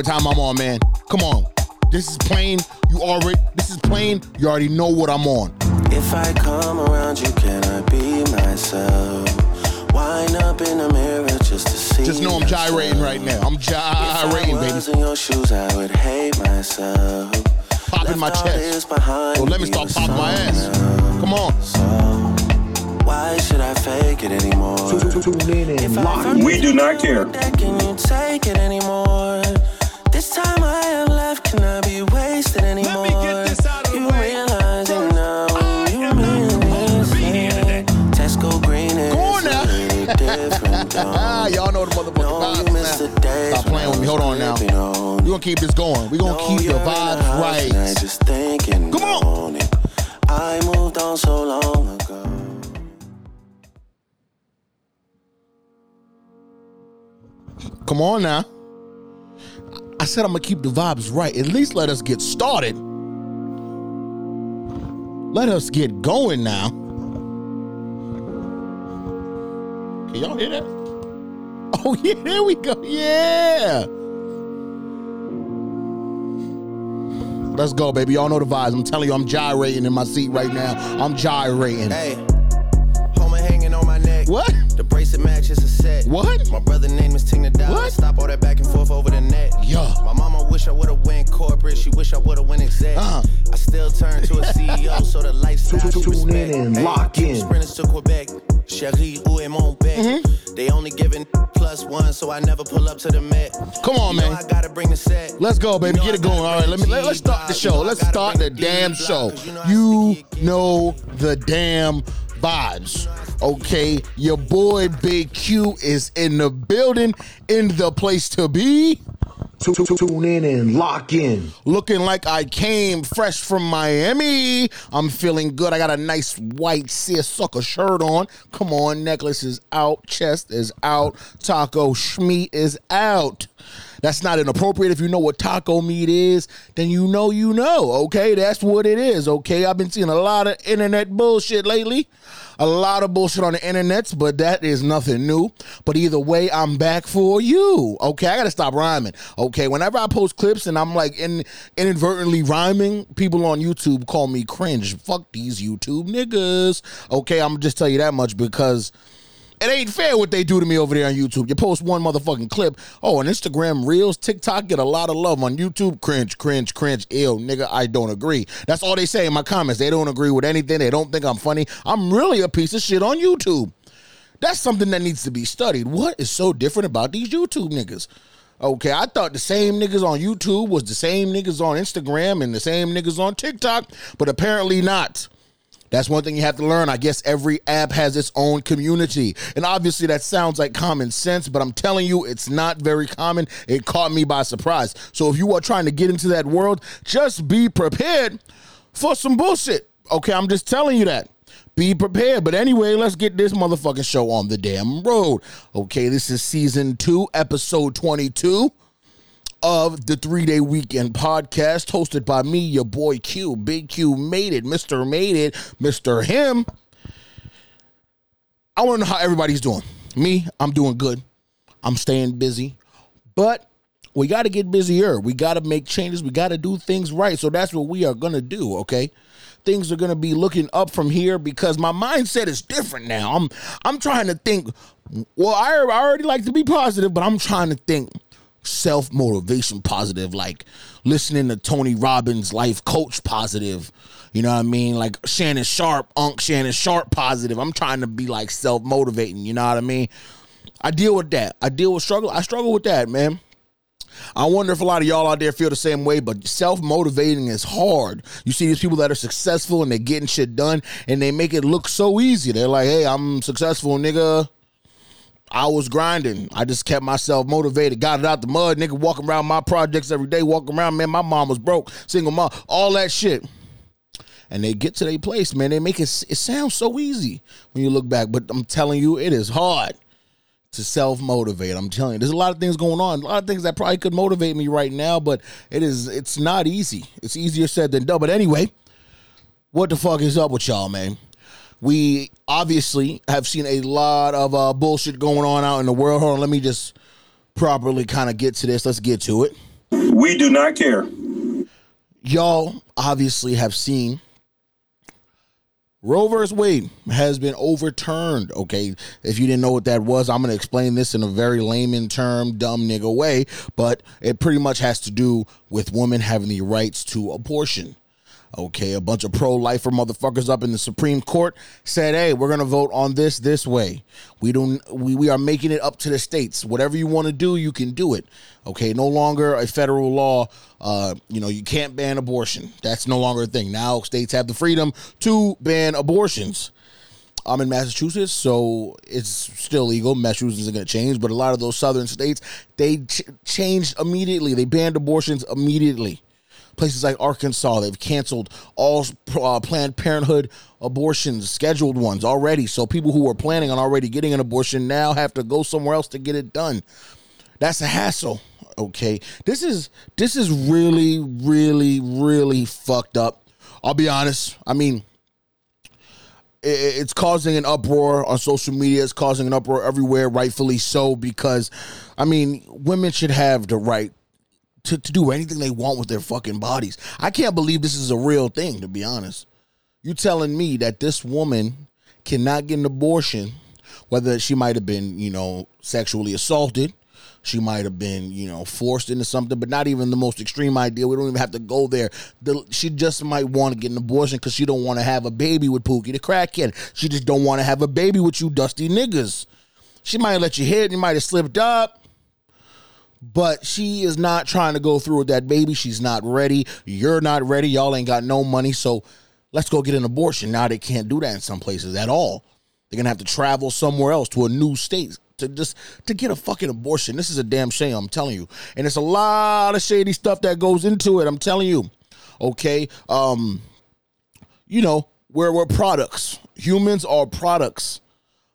Y'all what time I'm on, man. Come on. This is plain. You already. This is plain. You already know what I'm on. If I come around you, can I be myself? Wind up in the mirror just to see. Just know I'm gyrating right now. I'm gyrating, if I was baby. in your shoes, I would hate myself. Popping my chest. this So let me me start popping my ass. someone Come on. So why should I fake it anymore? Tune in and lock. We do not care. Can you take it anymore? Time I have left cannot be wasted anymore. Let me get this out of the you way. realize it now. I you am not mean gonna be here today. Tesco green is Go on now. really different. Ah, y'all know the motherfucking No, you vibes missed the now. days Stop playing with me. Hold on now. when I was gripping on We gonna keep this going. We gonna no, keep the vibes right. just thinking Come on. on. I moved on so long ago. Come on now. I said I'm gonna keep the vibes right. At least let us get started. Let us get going now. Can y'all hear that? Oh yeah, there we go. Yeah. Let's go, baby. Y'all know the vibes. I'm telling you, I'm gyrating in my seat right now. I'm gyrating. Hey, Homer hanging on my neck. What? The bracelet matches a set. What? My brother name is Ting the Dollar. Stop all that back and forth over the net. Yeah. My mama wish I would've went corporate. She wish I would've went exec. Uh-huh. I still turn to a CEO, so the lifestyle she Tune in and Hey, lock keep in. Sprinters to Quebec. Chérie, où est mon bec? Mm-hmm. They only giving plus one, so I never pull up to the Met. Come on, You man. I gotta bring the set. Let's go, baby. You know Get it going. All right, let me let, let's start the show. You know Let's start the damn show. you know You know the damn vibes. Okay, your boy Big Q is in the building, in the place to be. Tune in and lock in. Looking like I came fresh from Miami. I'm feeling good. I got a nice white seersucker shirt on. Come on, necklace is out, chest is out, taco schmeat is out. That's not inappropriate. If you know what taco meat is, then you know you know. Okay, that's what it is. Okay, I've been seeing a lot of internet bullshit lately, a lot of bullshit on the internets, but that is nothing new. But either way, I'm back for you. Okay, I gotta stop rhyming. Okay, whenever I post clips and I'm like in, inadvertently rhyming, people on YouTube call me cringe. Fuck these YouTube niggas. Okay, I'm just tell you that much because it ain't fair what they do to me over there on YouTube. You post one motherfucking clip. Oh, on Instagram Reels, TikTok get a lot of love. On YouTube, cringe, cringe, cringe. Ew, nigga, I don't agree. That's all they say in my comments. They don't agree with anything. They don't think I'm funny. I'm really a piece of shit on YouTube. That's something that needs to be studied. What is so different about these YouTube niggas? Okay, I thought the same niggas on YouTube was the same niggas on Instagram and the same niggas on TikTok, but apparently not. That's one thing you have to learn. I guess every app has its own community. And obviously that sounds like common sense, but I'm telling you, it's not very common. It caught me by surprise. So if you are trying to get into that world, just be prepared for some bullshit. Okay, I'm just telling you that. Be prepared. But anyway, let's get this motherfucking show on the damn road. Okay, this is season two, episode 22 of the three day weekend podcast hosted by me, your boy Q. Big Q made it. Mr. Made it. Mr. Him. I want to know how everybody's doing. Me, I'm doing good. I'm staying busy. But we got to get busier. We got to make changes. We got to do things right. So that's what we are going to do, okay? Things are going to be looking up from here because my mindset is different now. I'm I'm trying to think well, I, I already like to be positive, but I'm trying to think self motivation positive, like listening to Tony Robbins, life coach positive. You know what I mean? Like Shannon Sharpe, Unc Shannon Sharpe positive. I'm trying to be like self motivating. You know what I mean? I deal with that. I deal with struggle. I struggle with that, man. I wonder if a lot of y'all out there feel the same way, but self motivating is hard. You see these people that are successful and they're getting shit done and they make it look so easy. They're like, hey, I'm successful, nigga. I was grinding. I just kept myself motivated, got it out the mud, nigga, walking around my projects every day, walking around, man, my mom was broke, single mom, all that shit. And they get to their place, man. They make it, it sound so easy when you look back, but I'm telling you, it is hard to self motivate. I'm telling you, there's a lot of things going on, a lot of things that probably could motivate me right now, but it is, it's not easy. It's easier said than done. But anyway, what the fuck is up with y'all, man? We obviously have seen a lot of uh, bullshit going on out in the world. Hold on, let me just properly kind of get to this, let's get to it. We do not care. Y'all obviously have seen Roe vs. Wade has been overturned. Okay. If you didn't know what that was, I'm going to explain this in a very layman term, dumb nigga way, but it pretty much has to do with women having the rights to abortion. Okay, a bunch of pro-lifer motherfuckers up in the Supreme Court said, "Hey, we're gonna vote on this this way. We don't. We, we are making it up to the states. Whatever you want to do, you can do it. Okay, no longer a federal law. Uh, you know, you can't ban abortion. That's no longer a thing. Now states have the freedom to ban abortions. I'm in Massachusetts, so it's still legal. Massachusetts isn't going to change, but a lot of those southern states they ch- changed immediately. They banned abortions immediately places like Arkansas, they've canceled all uh, Planned Parenthood abortions, scheduled ones already. So people who were planning on already getting an abortion now have to go somewhere else to get it done. That's a hassle. Okay, this is this is really, really, really fucked up. I'll be honest. I mean, it's causing an uproar on social media. It's causing an uproar everywhere, rightfully so, because I mean, women should have the right to, to do anything they want with their fucking bodies. I can't believe this is a real thing, to be honest. You telling me that this woman cannot get an abortion, whether she might have been, you know, sexually assaulted, she might have been, you know, forced into something, but not even the most extreme idea. We don't even have to go there. The, she just might want to get an abortion because she don't want to have a baby with Pookie the crackhead. She just don't want to have a baby with you dusty niggas. She might let you hit. You might have slipped up but she is not trying to go through with that baby. She's not ready. You're not ready. Y'all ain't got no money. So let's go get an abortion. Now they can't do that in some places at all. They're gonna have to travel somewhere else to a new state to just to get a fucking abortion. This is a damn shame, I'm telling you. And it's a lot of shady stuff that goes into it. I'm telling you. Okay. Um, you know, we're we're products. Humans are products.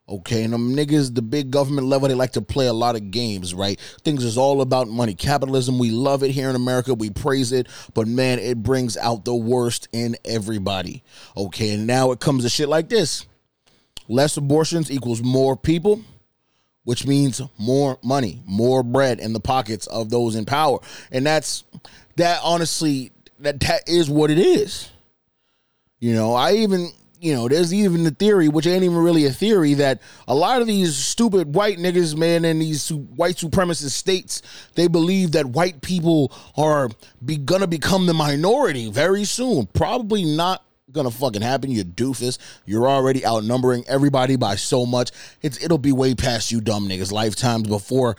Okay, and them niggas, the big government level, they like to play a lot of games, right? Things is all about money. Capitalism, we love it here in America. We praise it, but man, it brings out the worst in everybody. Okay, and now it comes to shit like this. Less abortions equals more people, which means more money, more bread in the pockets of those in power. And that's that honestly, that that is what it is. You know, I even you know, there's even the theory, which ain't even really a theory, that a lot of these stupid white niggas, man, in these white supremacist states, they believe that white people are be, gonna become the minority very soon. Probably not gonna fucking happen, you doofus. You're already outnumbering everybody by so much. It's it'll be way past you dumb niggas lifetimes before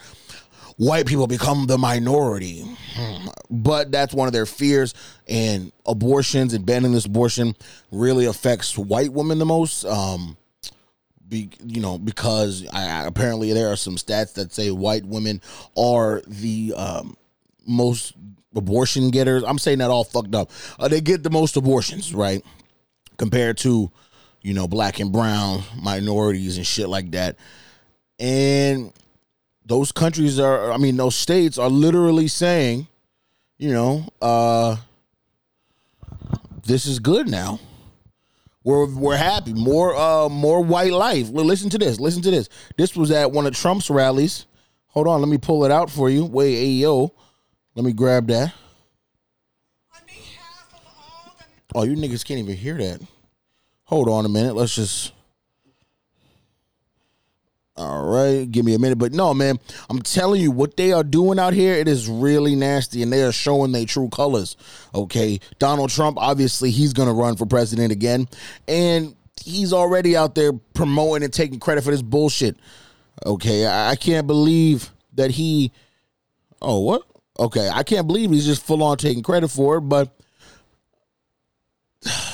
white people become the minority. But that's one of their fears. And abortions and banning this abortion really affects white women the most. Um, be, you know, because I, apparently there are some stats that say white women are the um, most abortion getters. I'm saying that all fucked up. Uh, they get the most abortions, right? Compared to, you know, black and brown minorities and shit like that. And those countries are i mean those states are literally saying you know uh this is good now. We're we're happy. More uh more white life. Listen to this. Listen to this. This was at one of trump's rallies. Hold on. Let me pull it out for you. Wait hey yo let me grab that. Oh you niggas can't even hear that. Hold on a minute. Let's just all right, give me a minute. But no, man, I'm telling you, what they are doing out here, it is really nasty, and they are showing their true colors. Okay, Donald Trump, obviously, he's gonna run for president again, and he's already out there promoting and taking credit for this bullshit. Okay, I, I can't believe that he. Oh, what? Okay, I can't believe he's just full on taking credit for it, but.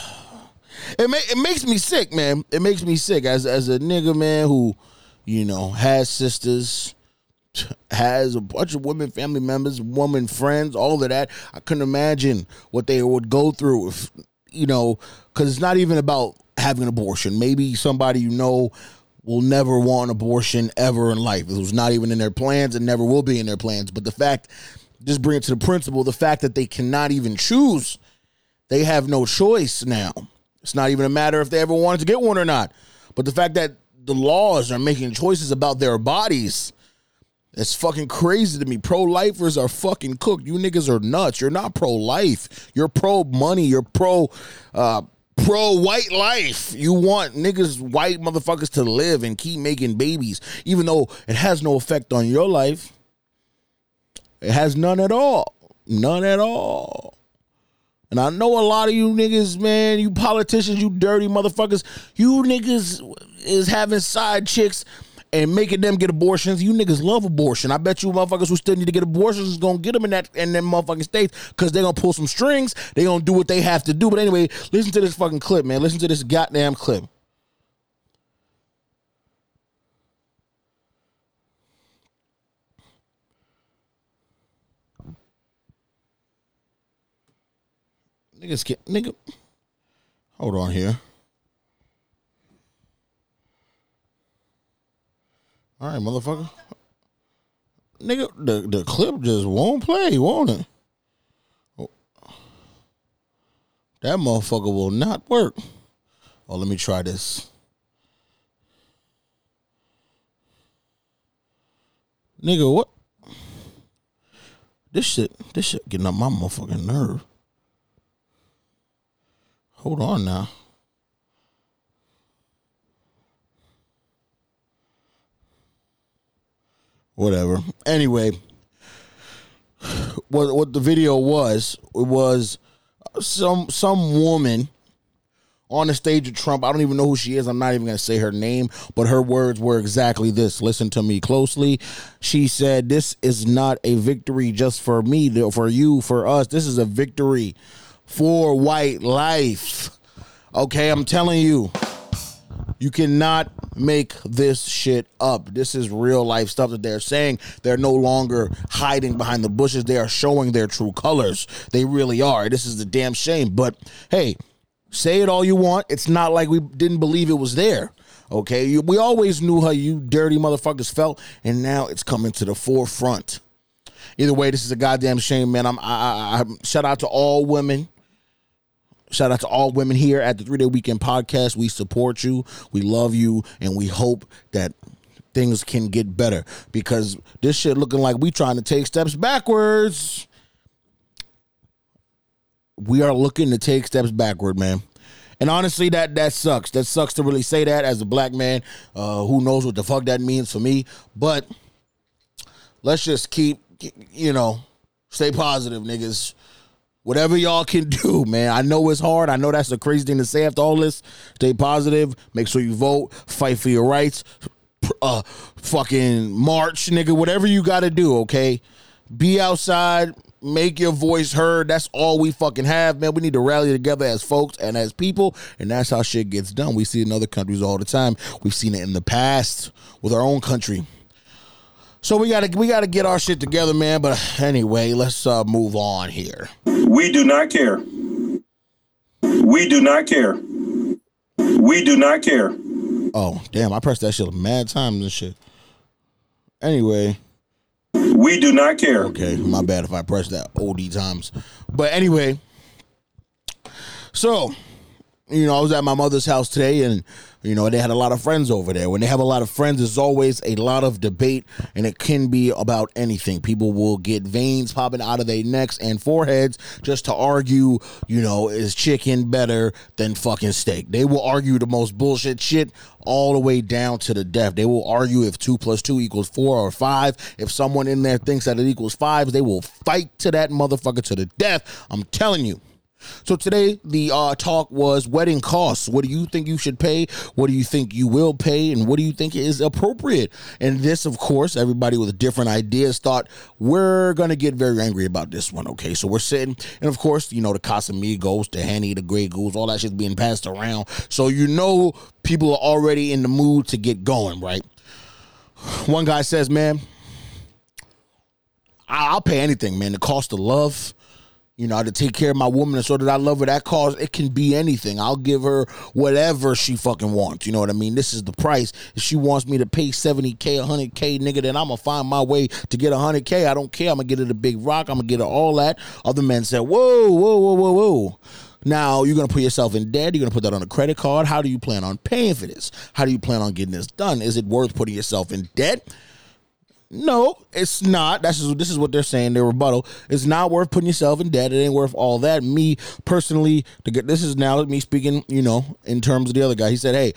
It, ma- it makes me sick, man. It makes me sick as as a nigga, man, who you know, has sisters, has a bunch of women family members, woman friends, all of that. I couldn't imagine what they would go through if, you know, because it's not even about having an abortion. Maybe somebody you know will never want an abortion ever in life. It was not even in their plans and never will be in their plans. But the fact, just bring it to the principle, the fact that they cannot even choose, they have no choice now. It's not even a matter if they ever wanted to get one or not. But the fact that the laws are making choices about their bodies. It's fucking crazy to me. Pro lifers are fucking cooked. You niggas are nuts. You're not pro life. You're pro money. You're pro uh pro white life. You want niggas, white motherfuckers to live and keep making babies, even though it has no effect on your life. It has none at all. None at all. And I know a lot of you niggas, man, you politicians, you dirty motherfuckers, you niggas is having side chicks and making them get abortions. You niggas love abortion. I bet you motherfuckers who still need to get abortions is gonna get them in that in them motherfucking states because they're gonna pull some strings. They gonna do what they have to do. But anyway, listen to this fucking clip, man. Listen to this goddamn clip. Niggas get nigga. Hold on here. All right, motherfucker. Nigga, the, the clip just won't play, won't it? Oh. That motherfucker will not work. Oh, let me try this. Nigga, what? This shit, this shit getting on my motherfucking nerve. Hold on now. Whatever. Anyway, what what the video was was some some woman on the stage of Trump. I don't even know who she is. I'm not even going to say her name, but her words were exactly this. Listen to me closely. She said, "This is not a victory just for me, for you, for us. This is a victory for white life." Okay, I'm telling you. You cannot make this shit up. This is real life stuff that they're saying. They're no longer hiding behind the bushes. They are showing their true colors. They really are. This is a damn shame. But hey, say it all you want. It's not like we didn't believe it was there. Okay, we always knew how you dirty motherfuckers felt, and now it's coming to the forefront. Either way, this is a goddamn shame, man. I'm I, I, I shout out to all women Shout out to all women here at the Three Day Weekend Podcast. We support you, we love you, and we hope that things can get better because this shit looking like we trying to take steps backwards. We are looking to take steps backward, man. And honestly, that that sucks. That sucks to really say that as a black man. Uh, who knows what the fuck that means for me? But let's just keep, you know, stay positive, niggas whatever y'all can do, man. I know it's hard. I know that's a crazy thing to say after all this. Stay positive. Make sure you vote. Fight for your rights. Uh, fucking march, nigga. Whatever you got to do, okay? Be outside. Make your voice heard. That's all we fucking have, man. We need to rally together as folks and as people, and that's how shit gets done. We see it in other countries all the time. We've seen it in the past with our own country. So we gotta we gotta get our shit together, man. But anyway, let's uh, move on here. We do not care. We do not care. We do not care. Oh damn! I pressed that shit a mad times and shit. Anyway, We do not care. okay, my bad if I pressed that OD times. But anyway, so you know, I was at my mother's house today, and you know, they had a lot of friends over there. When they have a lot of friends, there's always a lot of debate, and it can be about anything. People will get veins popping out of their necks and foreheads just to argue, you know, is chicken better than fucking steak? They will argue the most bullshit shit all the way down to the death. They will argue if two plus two equals four or five. If someone in there thinks that it equals five, they will fight to that motherfucker to the death. I'm telling you. So today the uh, talk was wedding costs. What do you think you should pay? What do you think you will pay? And what do you think is appropriate? And this, of course, everybody with different ideas thought we're gonna get very angry about this one. Okay, so we're sitting, and of course, you know the Casamigos, the Henny, the Grey Goose, all that shit's being passed around. So you know people are already in the mood to get going, right? One guy says, "Man, I'll pay anything, man. The cost of love." You know, to take care of my woman and so that I love her. That cause it can be anything. I'll give her whatever she fucking wants. You know what I mean? This is the price. If she wants me to pay 70K, 100K, nigga, then I'm gonna find my way to get 100K. I don't care. I'm gonna get her the big rock. I'm gonna get her all that. Other men said, whoa, whoa, whoa, whoa, whoa. Now you're gonna put yourself in debt. You're gonna put that on a credit card. How do you plan on paying for this? How do you plan on getting this done? Is it worth putting yourself in debt? No, it's not. That's just, this is what they're saying. Their rebuttal. It's not worth putting yourself in debt. It ain't worth all that. Me personally, to get this is now me speaking. You know, in terms of the other guy, he said, "Hey,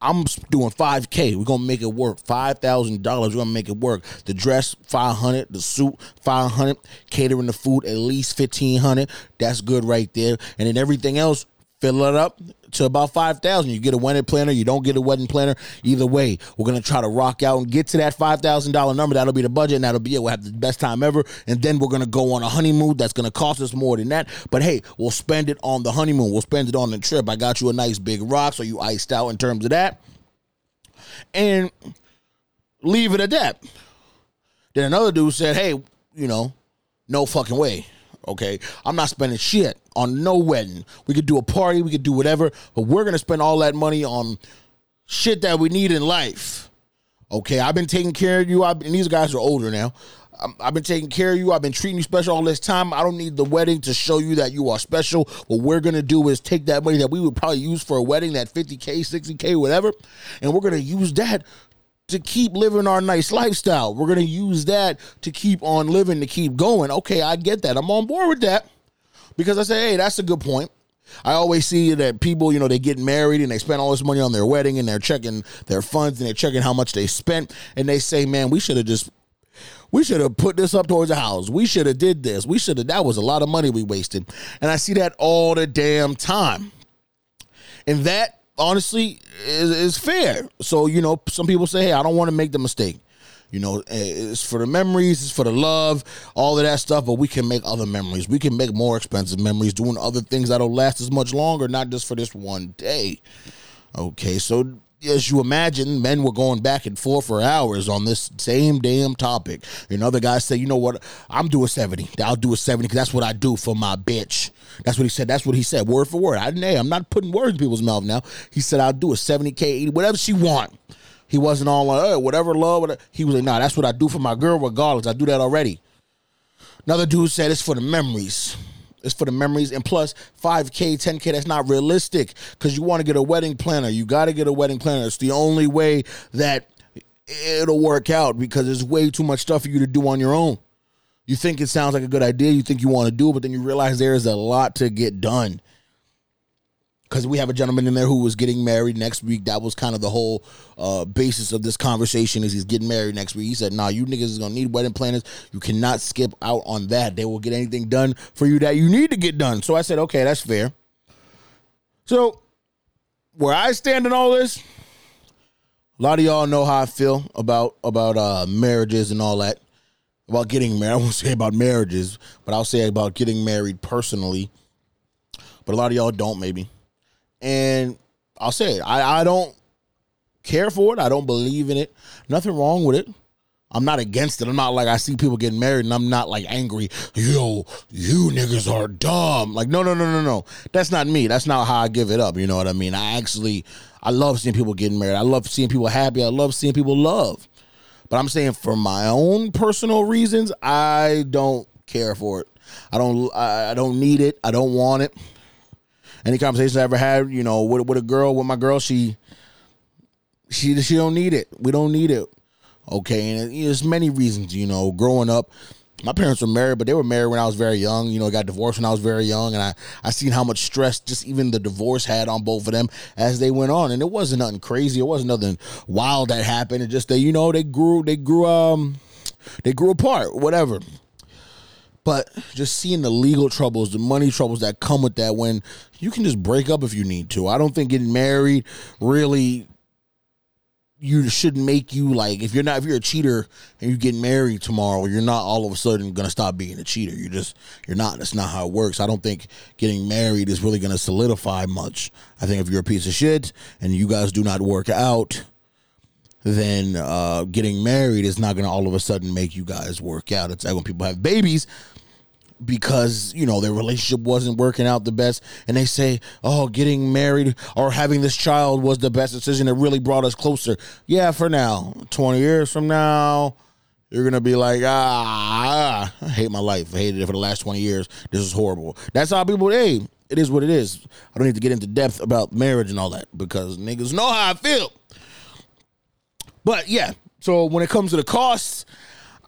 I'm doing 5K. We're gonna make it work. Five thousand dollars. We're gonna make it work. The dress 500, the suit 500, catering the food at least 1500. That's good right there. And then everything else, fill it up to about 5000 you get a wedding planner you don't get a wedding planner. Either way we're going to try to rock out and get to that $5000 number. That'll be the budget and that'll be it. We'll have the best time ever and then we're going to go on a honeymoon that's going to cost us more than that. But hey we'll spend it on the honeymoon. We'll spend it on the trip. I got you a nice big rock so you iced out in terms of that. And leave it at that. Then another dude said hey you know no fucking way Okay, I'm not spending shit on no wedding. We could do a party, we could do whatever, but we're gonna spend all that money on shit that we need in life. Okay, I've been taking care of you. I've, and these guys are older now. I'm- I've been taking care of you. I've been treating you special all this time. I don't need the wedding to show you that you are special. What we're gonna do is take that money that we would probably use for a wedding, that 50k, 60k, whatever, and we're gonna use that to keep living our nice lifestyle. We're going to use that to keep on living, to keep going. Okay, I get that. I'm on board with that because I say, hey, that's a good point. I always see that people, you know, they get married and they spend all this money on their wedding and they're checking their funds and they're checking how much they spent and they say, man, we should have just we should have put this up towards the house. We should have did this. We should have that was a lot of money we wasted. And I see that all the damn time. And that honestly is, is fair. So, you know, some people say, hey, I don't want to make the mistake. You know, eh, it's for the memories, it's for the love, all of that stuff, but we can make other memories. We can make more expensive memories doing other things that'll last as much longer, not just for this one day. Okay, so as you imagine, men were going back and forth for hours on this same damn topic. And other guys say, you know what, I'm doing 70. I'll do a 70 because that's what I do for my bitch. That's what he said. That's what he said, word for word. I didn't, hey, I'm not putting words in people's mouth now. He said, I'll do a 70K, 80, whatever she want. He wasn't all like, whatever love. Whatever. He was like, nah, that's what I do for my girl regardless. I do that already. Another dude said it's for the memories. It's for the memories. And plus, 5K, 10K, that's not realistic because you want to get a wedding planner. You got to get a wedding planner. It's the only way that it'll work out because there's way too much stuff for you to do on your own. You think it sounds like a good idea, you think you want to do it, but then you realize there is a lot to get done. Because we have a gentleman in there who was getting married next week. That was kind of the whole uh, basis of this conversation is he's getting married next week. He said, nah, you niggas is to need wedding planners. You cannot skip out on that. They will get anything done for you that you need to get done. So I said, okay, that's fair. So where I stand in all this, a lot of y'all know how I feel about about uh, marriages and all that. About getting married. I won't say about marriages, but I'll say about getting married personally. But a lot of y'all don't, maybe. And I'll say it. I, I don't care for it. I don't believe in it. Nothing wrong with it. I'm not against it. I'm not like I see people getting married and I'm not like angry. Yo, you niggas are dumb. Like, no, no, no, no, no. That's not me. That's not how I give it up. You know what I mean? I actually, I love seeing people getting married. I love seeing people happy. I love seeing people love. But I'm saying for my own personal reasons, I don't care for it. I don't. I I don't need it. I don't want it. Any conversations I ever had, you know, with with a girl, with my girl, she she she don't need it. We don't need it. Okay, and there's many reasons. You know, growing up, my parents were married, but they were married when I was very young. You know, got divorced when I was very young, and I I seen how much stress just even the divorce had on both of them as they went on. And it wasn't nothing crazy. It wasn't nothing wild that happened. It just they you know they grew they grew um they grew apart. Whatever. But just seeing the legal troubles, the money troubles that come with that when you can just break up if you need to. I don't think getting married really you should make you like if you're not if you're a cheater and you get married tomorrow, you're not all of a sudden gonna stop being a cheater. You're just you're not. That's not how it works. I don't think getting married is really gonna solidify much. I think if you're a piece of shit and you guys do not work out, then uh, getting married is not gonna all of a sudden make you guys work out. It's like when people have babies because you know their relationship wasn't working out the best. And they say oh getting married or having this child was the best decision that really brought us closer. Yeah for now. 20 years from now you're gonna be like ah i hate my life. I hated it for the last 20 years. This is horrible. That's how people hey it is what it is. I don't need to get into depth about marriage and all that because niggas know how i feel. But yeah So when it comes to the costs,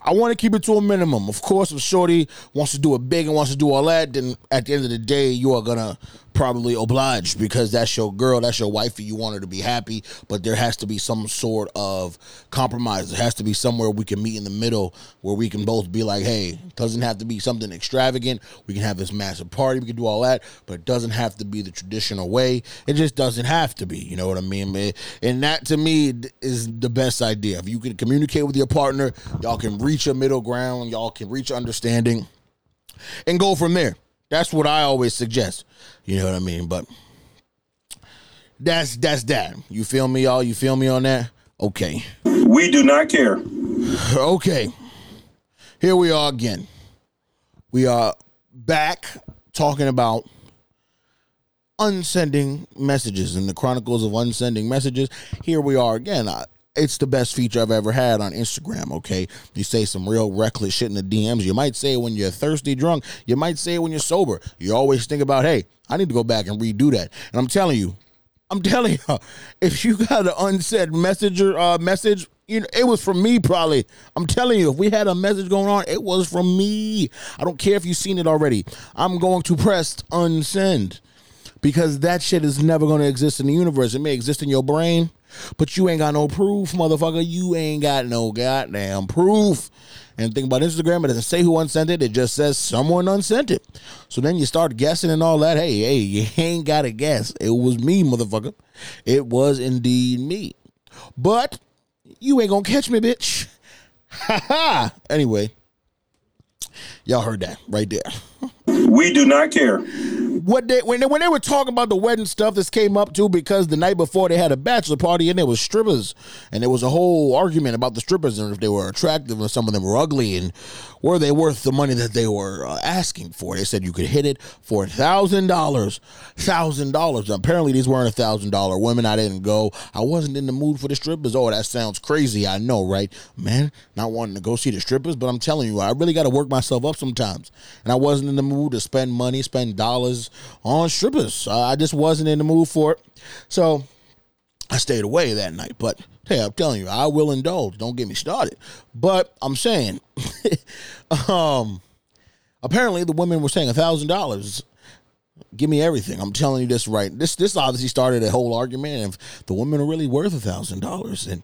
I want to keep it to a minimum. Of course, if Shorty wants to do it big and wants to do all that, then at the end of the day, you are gonna probably obliged because that's your girl, that's your wifey. You want her to be happy, but there has to be some sort of compromise. There has to be somewhere we can meet in the middle where we can both be like, hey, it doesn't have to be something extravagant. We can have this massive party, we can do all that, but it doesn't have to be the traditional way. It just doesn't have to be. You know what I mean? man? And that to me is the best idea. If you can communicate with your partner, y'all can reach a middle ground, y'all can reach understanding and go from there. That's what I always suggest. You know what I mean? But that's that's that. You feel me, y'all? You feel me on that? Okay. We do not care. Okay. Here we are again. We are back talking about unsending messages and the chronicles of unsending messages. Here we are again. I, it's the best feature I've ever had on Instagram. Okay, you say some real reckless shit in the DMs. You might say it when you're thirsty, drunk. You might say it when you're sober. You always think about, hey, I need to go back and redo that. And I'm telling you, I'm telling you, if you got an unsaid messenger uh, message, you know, it was from me probably. I'm telling you, if we had a message going on, it was from me. I don't care if you've seen it already. I'm going to press unsend because that shit is never going to exist in the universe. It may exist in your brain, but you ain't got no proof, motherfucker. You ain't got no goddamn proof. And think about Instagram, it doesn't say who unsent it. It just says someone unsent it. So then you start guessing and all that. Hey, hey, you ain't got to guess. It was me, motherfucker. It was indeed me. But you ain't going to catch me, bitch. Ha ha. Anyway, y'all heard that right there. We do not care. What they when they when they were talking about the wedding stuff, this came up too because the night before they had a bachelor party and there was strippers, and there was a whole argument about the strippers and if they were attractive and some of them were ugly and were they worth the money that they were uh, asking for. They said you could hit it for thousand dollars, thousand dollars. Apparently these weren't a thousand dollar women. I didn't go. I wasn't in the mood for the strippers. Oh, that sounds crazy. I know, right, man? Not wanting to go see the strippers, but I'm telling you, I really got to work myself up sometimes, and I wasn't in the mood to spend money, spend dollars on strippers. I just wasn't in the mood for it. So I stayed away that night. But hey, I'm telling you, I will indulge. Don't get me started. But I'm saying, um, apparently the women were saying a thousand dollars. Give me everything. I'm telling you this right. This this obviously started a whole argument. If the women are really worth a thousand dollars, and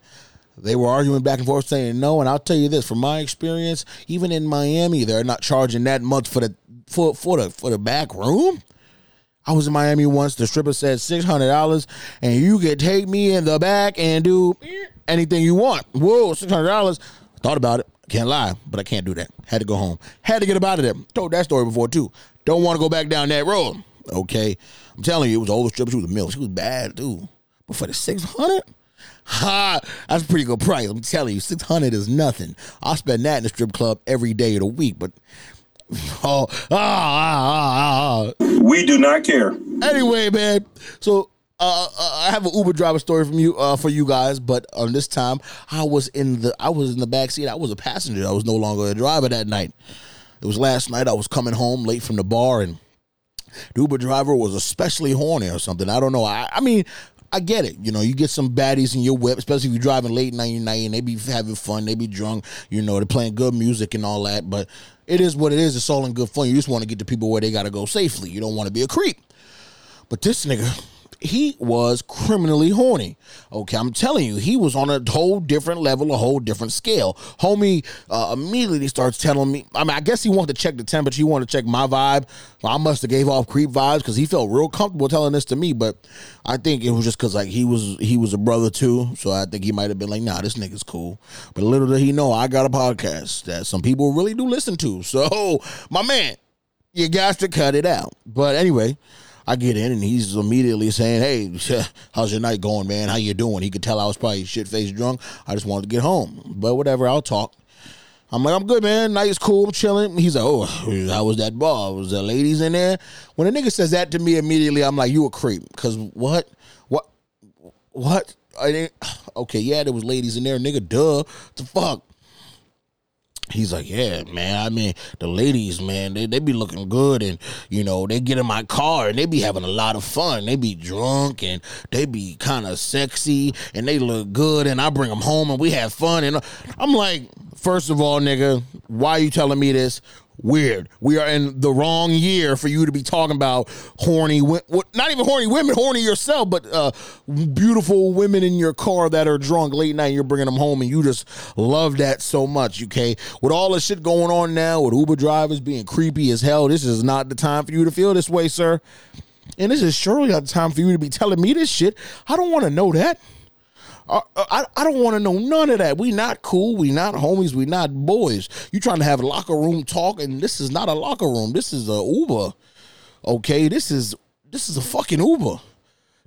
they were arguing back and forth saying no. And I'll tell you this, from my experience, even in Miami, they're not charging that much for the for for the for the back room. I was in Miami once. The stripper said six hundred dollars, and you could take me in the back and do anything you want. Whoa, six hundred dollars. Thought about it. Can't lie, but I can't do that. Had to go home. Had to get up out of there. Told that story before too. Don't want to go back down that road. Okay, I'm telling you, it was an stripper. She was a mill. She was bad too. But for the six hundred. Ha! That's a pretty good price. I'm telling you, six hundred is nothing. I'll spend that in the strip club every day of the week. But oh, ah, ah, ah, ah. We do not care. Anyway, man. So uh, uh, I have an Uber driver story from you uh, for you guys, but on this time I was in the I was in the back seat. I was a passenger. I was no longer a driver that night. It was last night. I was coming home late from the bar, and the Uber driver was especially horny or something. I don't know. I, I mean, I get it. You know, you get some baddies in your whip, especially if you're driving late night night and they be having fun, they be drunk. You know, they're playing good music and all that. But it is what it is. It's all in good fun. You just want to get the people where they got to go safely. You don't want to be a creep. But this nigga, he was criminally horny. Okay, I'm telling you, he was on a whole different level, a whole different scale. Homie uh, immediately starts telling me. I mean, I guess he wanted to check the temperature. He wanted to check my vibe. I must have gave off creep vibes because he felt real comfortable telling this to me. But I think it was just because like he was he was a brother too. So I think he might have been like, nah, this nigga's cool. But little did he know, I got a podcast that some people really do listen to. So my man, you got to cut it out. But anyway, I get in and he's immediately saying, "Hey, how's your night going, man? How you doing?" He could tell I was probably shit faced drunk. I just wanted to get home, but whatever. I'll talk. I'm like, I'm good, man. Night is cool, I'm chilling. He's like, oh, how was that bar? Was there ladies in there? When a nigga says that to me immediately, I'm like, you a creep. Cause what? What? What? I didn't. Okay, yeah, there was ladies in there, nigga. Duh. The fuck. He's like, yeah, man. I mean, the ladies, man, they, they be looking good, and you know, they get in my car and they be having a lot of fun. They be drunk and they be kind of sexy and they look good, and I bring them home and we have fun. And I'm like, first of all, nigga, why are you telling me this? Weird. We are in the wrong year for you to be talking about horny, not even horny women, horny yourself, but uh, beautiful women in your car that are drunk late night. You're bringing them home, and you just love that so much. Okay, with all the shit going on now, with Uber drivers being creepy as hell, this is not the time for you to feel this way, sir. And this is surely not the time for you to be telling me this shit. I don't want to know that. I, I, I don't want to know none of that. We not cool. We not homies. We not boys. You trying to have locker room talk, and this is not a locker room. This is a Uber. Okay, this is this is a fucking Uber.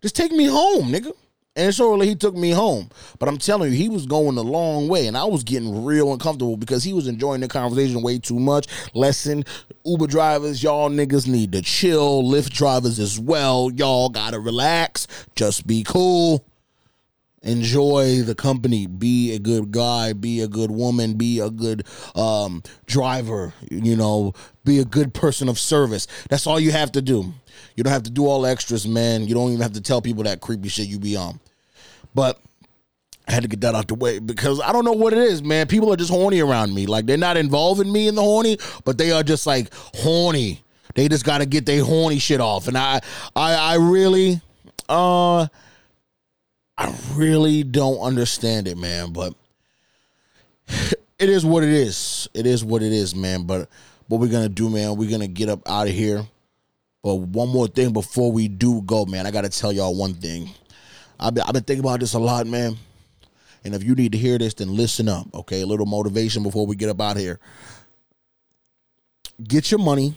Just take me home, nigga. And so he took me home. But I'm telling you, he was going a long way, and I was getting real uncomfortable because he was enjoying the conversation way too much. Lesson, Uber drivers, y'all niggas need to chill. Lyft drivers as well, y'all gotta relax. Just be cool enjoy the company be a good guy be a good woman be a good um, driver you know be a good person of service that's all you have to do you don't have to do all the extras man you don't even have to tell people that creepy shit you be on but I had to get that out the way because I don't know what it is, man. People are just horny around me. Like they're not involving me in the horny, but they are just like horny. They just got to get their horny shit off, and I, I, I really, uh, I really don't understand it, man. But it is what it is. It is what it is, man. But what we're gonna do, man? We're gonna get up out of here. But one more thing before we do go, man. I gotta tell y'all one thing. I've been, I've been thinking about this a lot, man. And if you need to hear this, then listen up, okay? A little motivation before we get up out here. Get your money,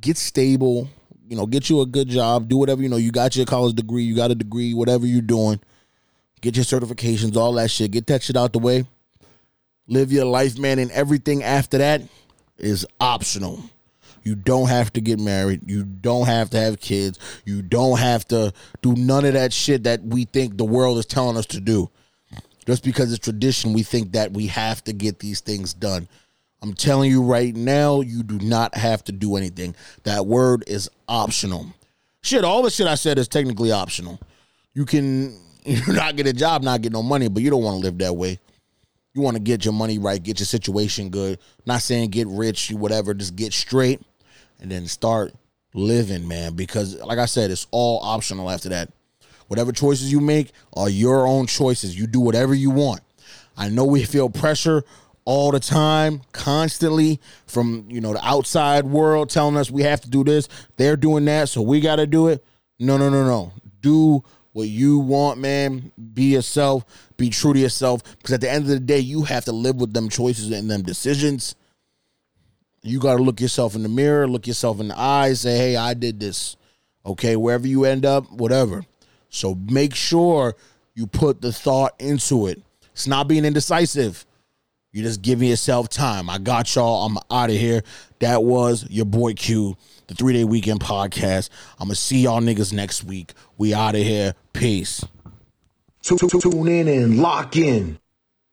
get stable, you know, get you a good job, do whatever, you know, you got your college degree, you got a degree, whatever you're doing, get your certifications, all that shit, get that shit out the way. Live your life, man, and everything after that is optional. You don't have to get married. You don't have to have kids. You don't have to do none of that shit that we think the world is telling us to do. Just because it's tradition, we think that we have to get these things done. I'm telling you right now, you do not have to do anything. That word is optional. Shit, all the shit I said is technically optional. You can you not get a job, not get no money, but you don't want to live that way. You want to get your money right, get your situation good. Not saying get rich, whatever, just get straight and then start living, man. Because like I said, it's all optional after that. Whatever choices you make are your own choices. You do whatever you want. I know we feel pressure all the time, constantly from you know the outside world telling us we have to do this. They're doing that, so we got to do it. No, no, no, no. Do what you want, man. Be yourself. Be true to yourself. Because at the end of the day, you have to live with them choices and them decisions. You got to look yourself in the mirror, look yourself in the eyes, say, "Hey, I did this." Okay, wherever you end up, whatever. So make sure you put the thought into it. It's not being indecisive. You just giving yourself time. I got y'all. I'm out of here. That was your boy Q, the three day weekend podcast. I'm gonna see y'all niggas next week. We out of here. Peace. Tune in and lock in.